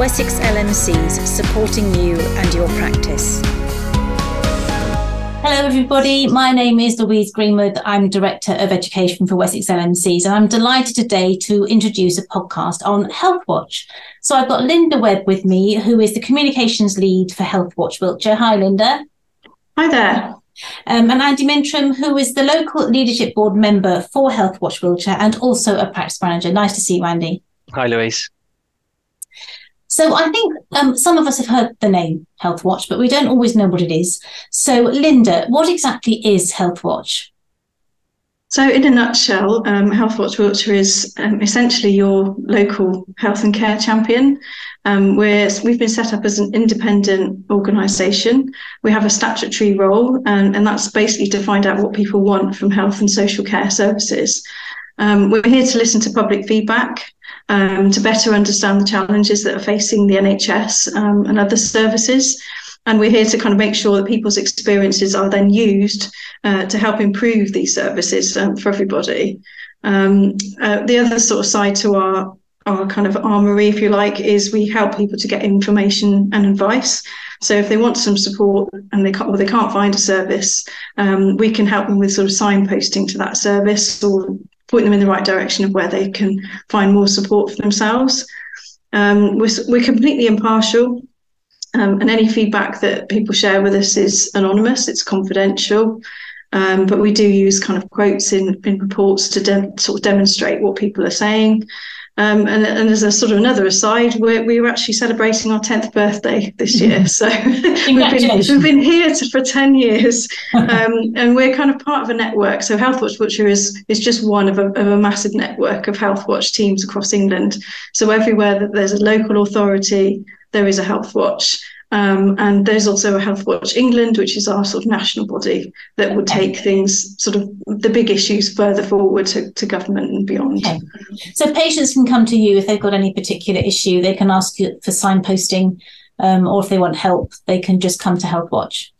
Wessex LMCs supporting you and your practice. Hello, everybody. My name is Louise Greenwood. I'm Director of Education for Wessex LMCs, and I'm delighted today to introduce a podcast on Healthwatch. So I've got Linda Webb with me, who is the Communications Lead for Healthwatch Wiltshire. Hi, Linda. Hi there. Um, and Andy Mintram, who is the local leadership board member for Healthwatch Wiltshire and also a practice manager. Nice to see you, Andy. Hi, Louise. So I think um, some of us have heard the name Healthwatch, but we don't always know what it is. So, Linda, what exactly is Healthwatch? So, in a nutshell, um, Healthwatch Wiltshire is um, essentially your local health and care champion. Um, we're, we've been set up as an independent organisation. We have a statutory role, and, and that's basically to find out what people want from health and social care services. Um, we're here to listen to public feedback um, to better understand the challenges that are facing the NHS um, and other services. And we're here to kind of make sure that people's experiences are then used uh, to help improve these services um, for everybody. Um, uh, the other sort of side to our our kind of armory, if you like, is we help people to get information and advice. So if they want some support and they can't, or they can't find a service, um, we can help them with sort of signposting to that service or point them in the right direction of where they can find more support for themselves. Um, we're, we're completely impartial. Um, and any feedback that people share with us is anonymous, it's confidential. Um, but we do use kind of quotes in, in reports to de- sort of demonstrate what people are saying. Um, and, and, as a sort of another aside, we're, we were actually celebrating our 10th birthday this year. So we've, been, we've been here to, for 10 years um, and we're kind of part of a network. So Healthwatch Wiltshire is, is just one of a, of a massive network of Healthwatch teams across England. So everywhere that there's a local authority, there is a Healthwatch. Um, and there's also a Healthwatch England, which is our sort of national body that would take things, sort of the big issues further forward to, to government and beyond. Okay. So patients can come to you if they've got any particular issue. They can ask you for signposting, um, or if they want help, they can just come to Healthwatch.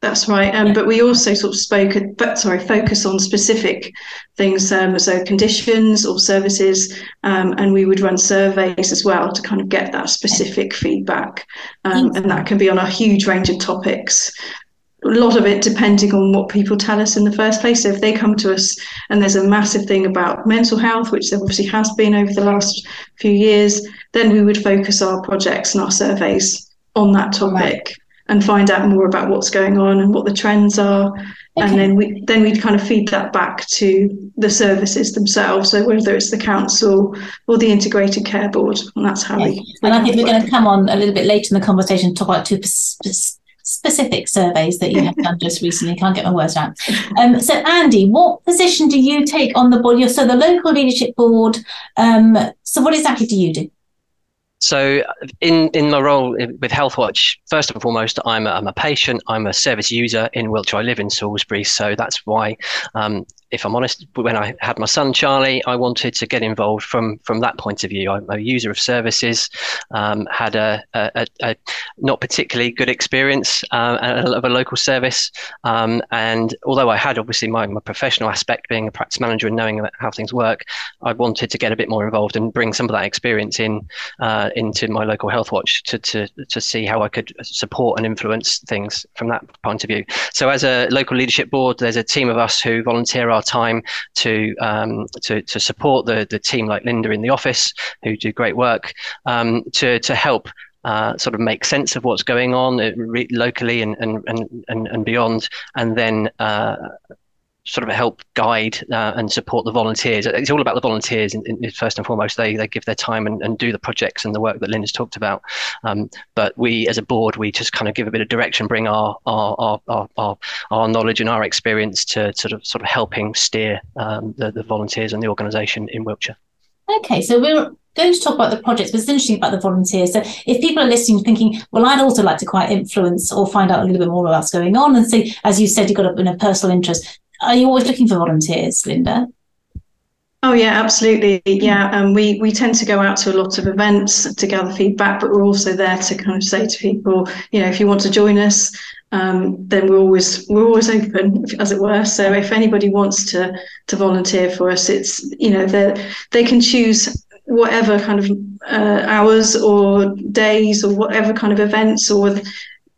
That's right. Um, but we also sort of spoke, but sorry, focus on specific things, um, so conditions or services, um, and we would run surveys as well to kind of get that specific feedback, um, and that can be on a huge range of topics. A lot of it depending on what people tell us in the first place. So if they come to us and there's a massive thing about mental health, which there obviously has been over the last few years, then we would focus our projects and our surveys on that topic. Right and find out more about what's going on and what the trends are. Okay. And then we then we'd kind of feed that back to the services themselves. So whether it's the council or the integrated care board, and that's how we. And I think we're going to come on a little bit later in the conversation to talk about two specific surveys that you have done just recently. Can't get my words out. Um, so, Andy, what position do you take on the board? You're so the local leadership board. Um, so, what exactly do you do? So, in in my role with HealthWatch, first and foremost, I'm a, I'm a patient. I'm a service user in Wiltshire. I live in Salisbury, so that's why um, if I'm honest, when I had my son Charlie, I wanted to get involved from from that point of view. I'm a user of services, um, had a, a, a, not particularly good experience uh, of a local service, um, and although I had obviously my, my professional aspect being a practice manager and knowing how things work, I wanted to get a bit more involved and bring some of that experience in uh, into my local health watch to, to to see how I could support and influence things from that point of view. So as a local leadership board, there's a team of us who volunteer our our time to um, to, to support the the team like Linda in the office who do great work um, to to help uh, sort of make sense of what's going on uh, re- locally and, and, and, and, beyond, and then uh, sort of help guide uh, and support the volunteers. It's all about the volunteers in, in, first and foremost. They they give their time and, and do the projects and the work that Linda's talked about. Um, but we, as a board, we just kind of give a bit of direction, bring our our our our, our, our knowledge and our experience to sort of sort of helping steer um, the, the volunteers and the organisation in Wiltshire. Okay, so we're going to talk about the projects, but it's interesting about the volunteers. So if people are listening thinking, well, I'd also like to quite influence or find out a little bit more about what's going on and see, as you said, you've got a, a personal interest, are you always looking for volunteers, Linda? Oh yeah, absolutely. Yeah, um, we we tend to go out to a lot of events to gather feedback, but we're also there to kind of say to people, you know, if you want to join us, um, then we're always we're always open, as it were. So if anybody wants to to volunteer for us, it's you know they they can choose whatever kind of uh, hours or days or whatever kind of events or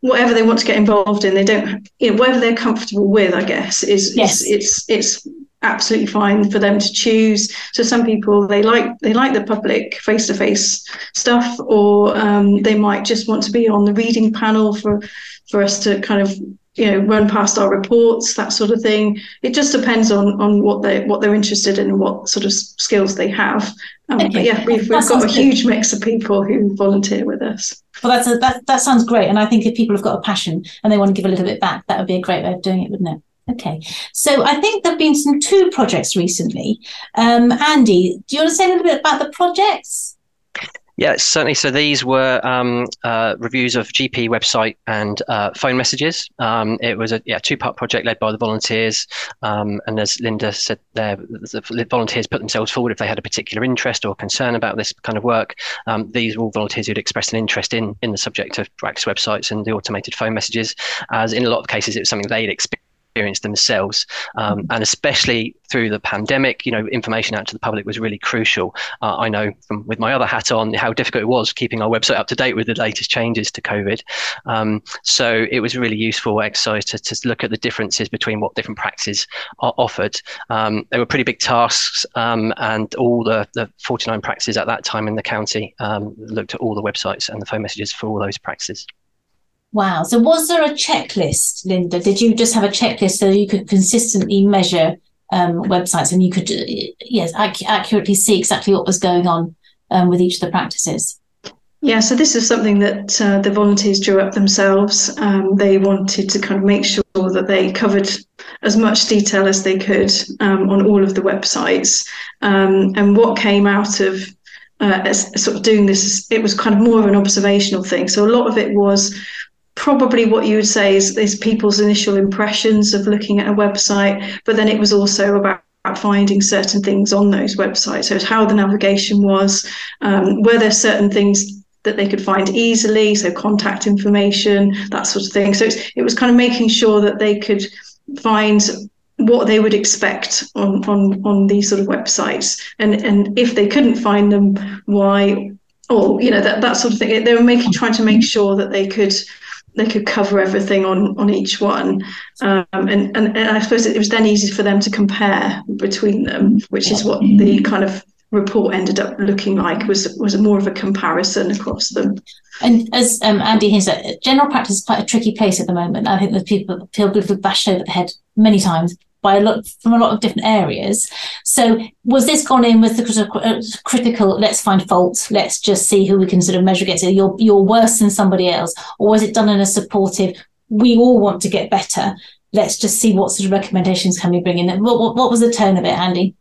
whatever they want to get involved in. They don't, you know, whatever they're comfortable with. I guess is yes. it's, it's it's absolutely fine for them to choose. So some people they like they like the public face to face stuff, or um, they might just want to be on the reading panel for for us to kind of you know run past our reports that sort of thing. It just depends on on what they what they're interested in and what sort of skills they have. Um, okay. but yeah we've, we've got a huge mix of people who volunteer with us. Well that's a, that that sounds great. And i think if people have got a passion and they want to give a little bit back that would be a great way of doing it wouldn't it? Okay, so I think there have been some two projects recently. Um, Andy, do you want to say a little bit about the projects? Yeah, certainly. So these were um, uh, reviews of GP website and uh, phone messages. Um, it was a yeah two-part project led by the volunteers, um, and as Linda said, there the volunteers put themselves forward if they had a particular interest or concern about this kind of work. Um, these were all volunteers who'd expressed an interest in in the subject of practice websites and the automated phone messages, as in a lot of cases it was something they'd experienced experience themselves. Um, mm-hmm. and especially through the pandemic, you know, information out to the public was really crucial. Uh, I know from with my other hat on how difficult it was keeping our website up to date with the latest changes to COVID. Um, so it was really useful exercise to, to look at the differences between what different practices are offered. Um, they were pretty big tasks, um, and all the, the 49 practices at that time in the county um, looked at all the websites and the phone messages for all those practices. Wow. So was there a checklist, Linda? Did you just have a checklist so you could consistently measure um, websites and you could, yes, ac- accurately see exactly what was going on um, with each of the practices? Yeah, so this is something that uh, the volunteers drew up themselves. Um, they wanted to kind of make sure that they covered as much detail as they could um, on all of the websites. Um, and what came out of uh, sort of doing this, it was kind of more of an observational thing. So a lot of it was probably what you would say is, is people's initial impressions of looking at a website, but then it was also about finding certain things on those websites. So how the navigation was, um, were there certain things that they could find easily, so contact information, that sort of thing. So it was kind of making sure that they could find what they would expect on on on these sort of websites, and and if they couldn't find them, why, or you know that that sort of thing. They were making trying to make sure that they could they could cover everything on on each one. Um, and, and, and i suppose it was then easy for them to compare between them which is what the kind of report ended up looking like was was more of a comparison across them. And as um, andy has said general practice is quite a tricky place at the moment. I think that people feel bashed over the head many times by a lot from a lot of different areas. So was this gone in with the uh, critical? Let's find faults. Let's just see who we can sort of measure against. You're you're worse than somebody else, or was it done in a supportive? We all want to get better. Let's just see what sort of recommendations can we bring in. What, what, what was the tone of it, Andy?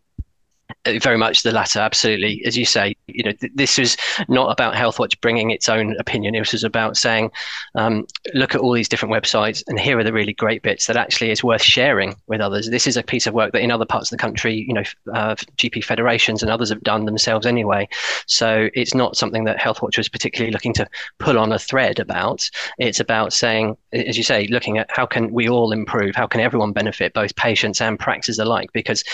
Uh, very much the latter absolutely as you say you know th- this was not about healthwatch bringing its own opinion. It was about saying um, look at all these different websites and here are the really great bits that actually is worth sharing with others. This is a piece of work that in other parts of the country you know uh, gp federations and others have done themselves anyway. So it's not something that healthwatch was particularly looking to pull on a thread about. It's about saying as you say looking at how can we all improve? How can everyone benefit both patients and practices alike? Because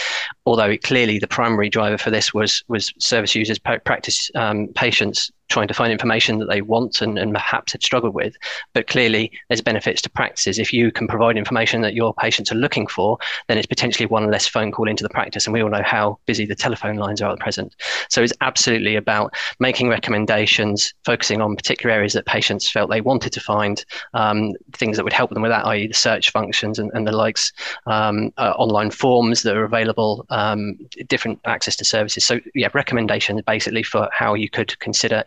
although clearly the primary driver for this was was service users, practice um, patients trying to find information that they want and, and perhaps had struggled with. But clearly, there's benefits to practices. If you can provide information that your patients are looking for, then it's potentially one less phone call into the practice. And we all know how busy the telephone lines are at the present. So it's absolutely about making recommendations, focusing on particular areas that patients felt they wanted to find, um, things that would help them with that, i.e., the search functions and, and the likes, um, uh, online forms that are available, um, different access to services. So, yeah, recommendations basically for how you could consider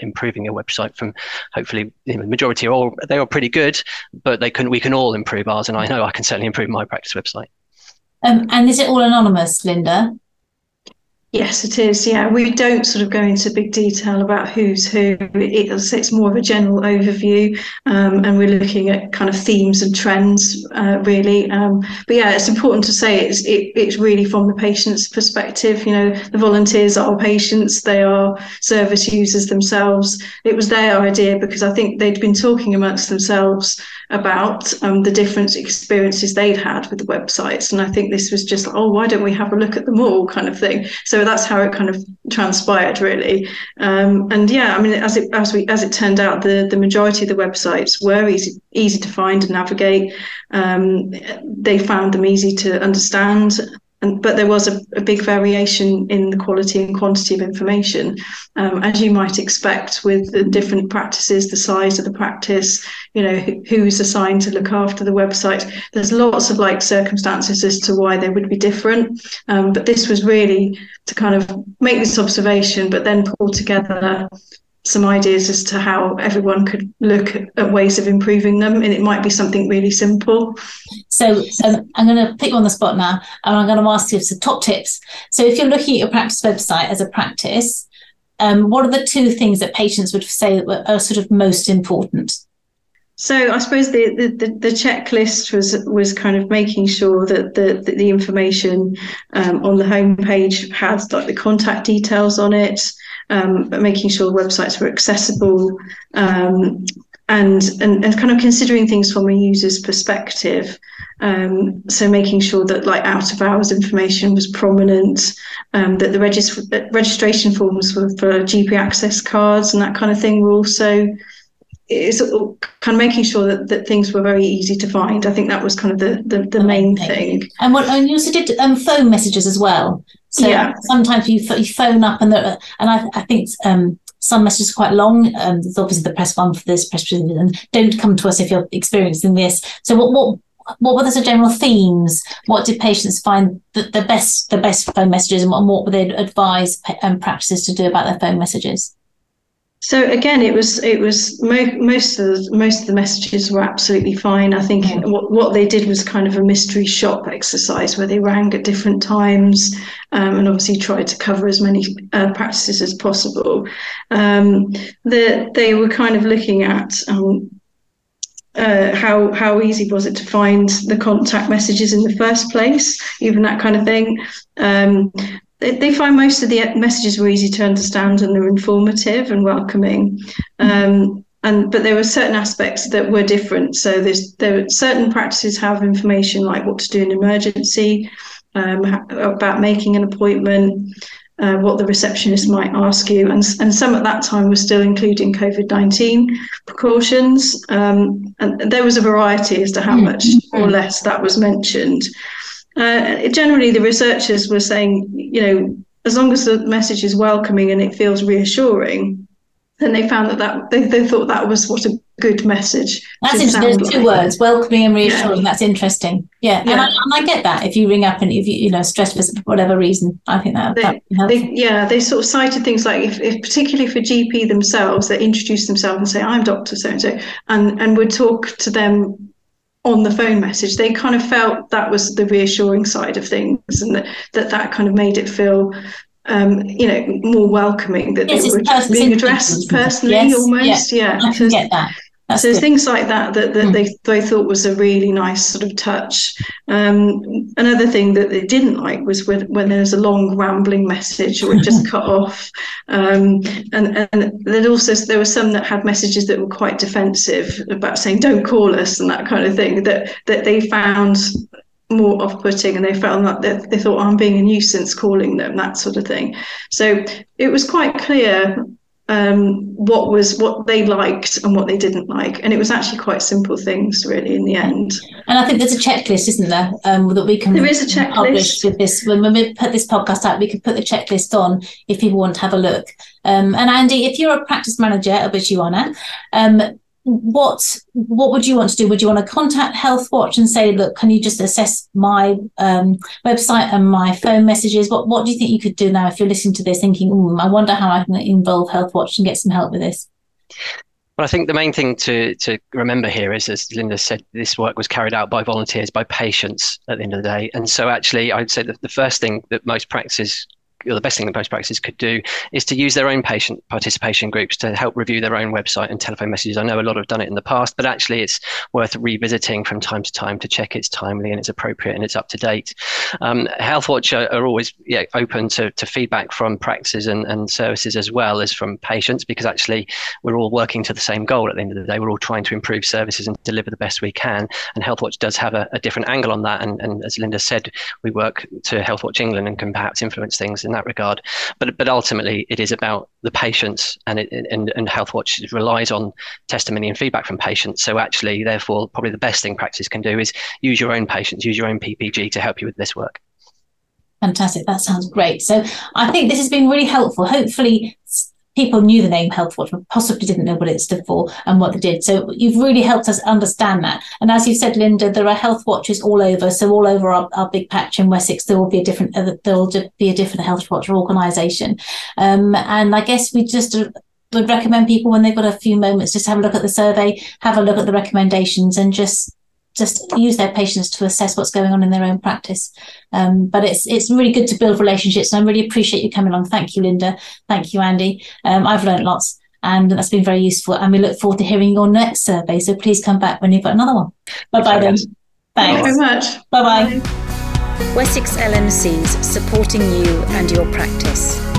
your website from hopefully you know, the majority are all they are pretty good, but they can we can all improve ours, and I know I can certainly improve my practice website. Um, and is it all anonymous, Linda? Yes, it is. Yeah, we don't sort of go into big detail about who's who. It's, it's more of a general overview, um, and we're looking at kind of themes and trends, uh, really. Um, but yeah, it's important to say it's it, it's really from the patient's perspective. You know, the volunteers are patients; they are service users themselves. It was their idea because I think they'd been talking amongst themselves about um, the different experiences they'd had with the websites, and I think this was just oh, why don't we have a look at them all, kind of thing. So so that's how it kind of transpired, really. Um, and yeah, I mean, as it as we as it turned out, the the majority of the websites were easy easy to find and navigate. Um, they found them easy to understand, and, but there was a, a, big variation in the quality and quantity of information, um, as you might expect with the different practices, the size of the practice, you know, who, who's assigned to look after the website. There's lots of like circumstances as to why they would be different. Um, but this was really to kind of make this observation, but then pull together some ideas as to how everyone could look at ways of improving them and it might be something really simple. So um, i'm going to put you on the spot now and i'm going to ask you some top tips. So if you're looking at your practice website as a practice um, what are the two things that patients would say that are sort of most important? So I suppose the, the, the, checklist was was kind of making sure that the, the, the information um, on the homepage had like the contact details on it, um, but making sure websites were accessible um, and, and, and kind of considering things from a user's perspective. Um, so making sure that like out of hours information was prominent, um, that the regis- registration forms for, for GP access cards and that kind of thing were also it's kind of making sure that, that things were very easy to find. I think that was kind of the the, the, main thing. thing. And what and you also did um, phone messages as well. So yeah. sometimes you, you phone up and and I, I think um, some messages are quite long. Um, there's obviously the press one for this, press two, and don't come to us if you're experiencing this. So what what what were the general themes? What did patients find the, the best the best phone messages, and what, and what would they advise um, practices to do about their phone messages? So again, it was it was mo- most of the, most of the messages were absolutely fine. I think what what they did was kind of a mystery shop exercise where they rang at different times um, and obviously tried to cover as many uh, practices as possible. Um, the, they were kind of looking at. Um, uh, how how easy was it to find the contact messages in the first place, even that kind of thing. Um, they, they find most of the messages were easy to understand and they're informative and welcoming. Um, and but there were certain aspects that were different. So there's there certain practices have information like what to do in emergency, um, about making an appointment, uh, what the receptionist might ask you, and and some at that time were still including COVID nineteen precautions. Um, and there was a variety as to how much or less that was mentioned. Uh, generally, the researchers were saying, you know, as long as the message is welcoming and it feels reassuring, then they found that, that they, they thought that was what a good message. That's interesting. There's like. two words, welcoming and reassuring. Yeah. That's interesting. Yeah. yeah. And, I, and, I, get that. If you ring up and if you, you know, stress for whatever reason, I think that, they, they, yeah, they sort of cited things like if, if particularly for GP themselves, they introduce themselves and say, I'm Dr. So-and-so, and, and would talk to them on the phone message they kind of felt that was the reassuring side of things and that that, that kind of made it feel um, you know more welcoming that yes, they were being addressed personally yes, almost yeah, yeah. I can get that so there's things like that that, that mm. they, they thought was a really nice sort of touch. Um, another thing that they didn't like was when, when there was a long rambling message or it just cut off. Um, and and then also there were some that had messages that were quite defensive about saying don't call us and that kind of thing that that they found more off-putting and they felt that they, they thought oh, I'm being a nuisance calling them that sort of thing. So it was quite clear um, what was what they liked and what they didn't like, and it was actually quite simple things, really, in the end. And I think there's a checklist, isn't there, um, that we can there is a checklist publish with this. When, when we put this podcast out, we can put the checklist on if people want to have a look. Um, and Andy, if you're a practice manager, which you are now, um, what what would you want to do? Would you want to contact Healthwatch and say, look, can you just assess my um, website and my phone messages? What what do you think you could do now if you're listening to this, thinking, I wonder how I can involve Healthwatch and get some help with this? Well, I think the main thing to to remember here is, as Linda said, this work was carried out by volunteers, by patients at the end of the day. And so, actually, I'd say that the first thing that most practices or the best thing that most practices could do is to use their own patient participation groups to help review their own website and telephone messages. I know a lot have done it in the past, but actually it's worth revisiting from time to time to check it's timely and it's appropriate and it's up to date. Um, Healthwatch are, are always yeah, open to, to feedback from practices and, and services as well as from patients because actually we're all working to the same goal at the end of the day. We're all trying to improve services and deliver the best we can. And Healthwatch does have a, a different angle on that. And, and as Linda said, we work to Healthwatch England and can perhaps influence things in that regard. But but ultimately, it is about the patients, and it, and and HealthWatch relies on testimony and feedback from patients. So actually, therefore, probably the best thing practice can do is use your own patients, use your own PPG to help you with this work. Fantastic. That sounds great. So I think this has been really helpful. Hopefully, people knew the name health watch but possibly didn't know what it stood for and what they did. So you've really helped us understand that. And as you said, Linda, there are health watches all over. So all over our, our big patch in Wessex, there will be a different uh, there will be a different health watch organisation. Um, and I guess we just uh, would recommend people when they've got a few moments just have a look at the survey, have a look at the recommendations, and just just use their patients to assess what's going on in their own practice. Um, but it's it's really good to build relationships, and I really appreciate you coming along. Thank you, Linda. Thank you, Andy. Um, I've learned lots, and that's been very useful. And we look forward to hearing your next survey. So please come back when you've got another one. Bye bye then. Thanks very much. Bye bye. Wessex LMCs supporting you and your practice.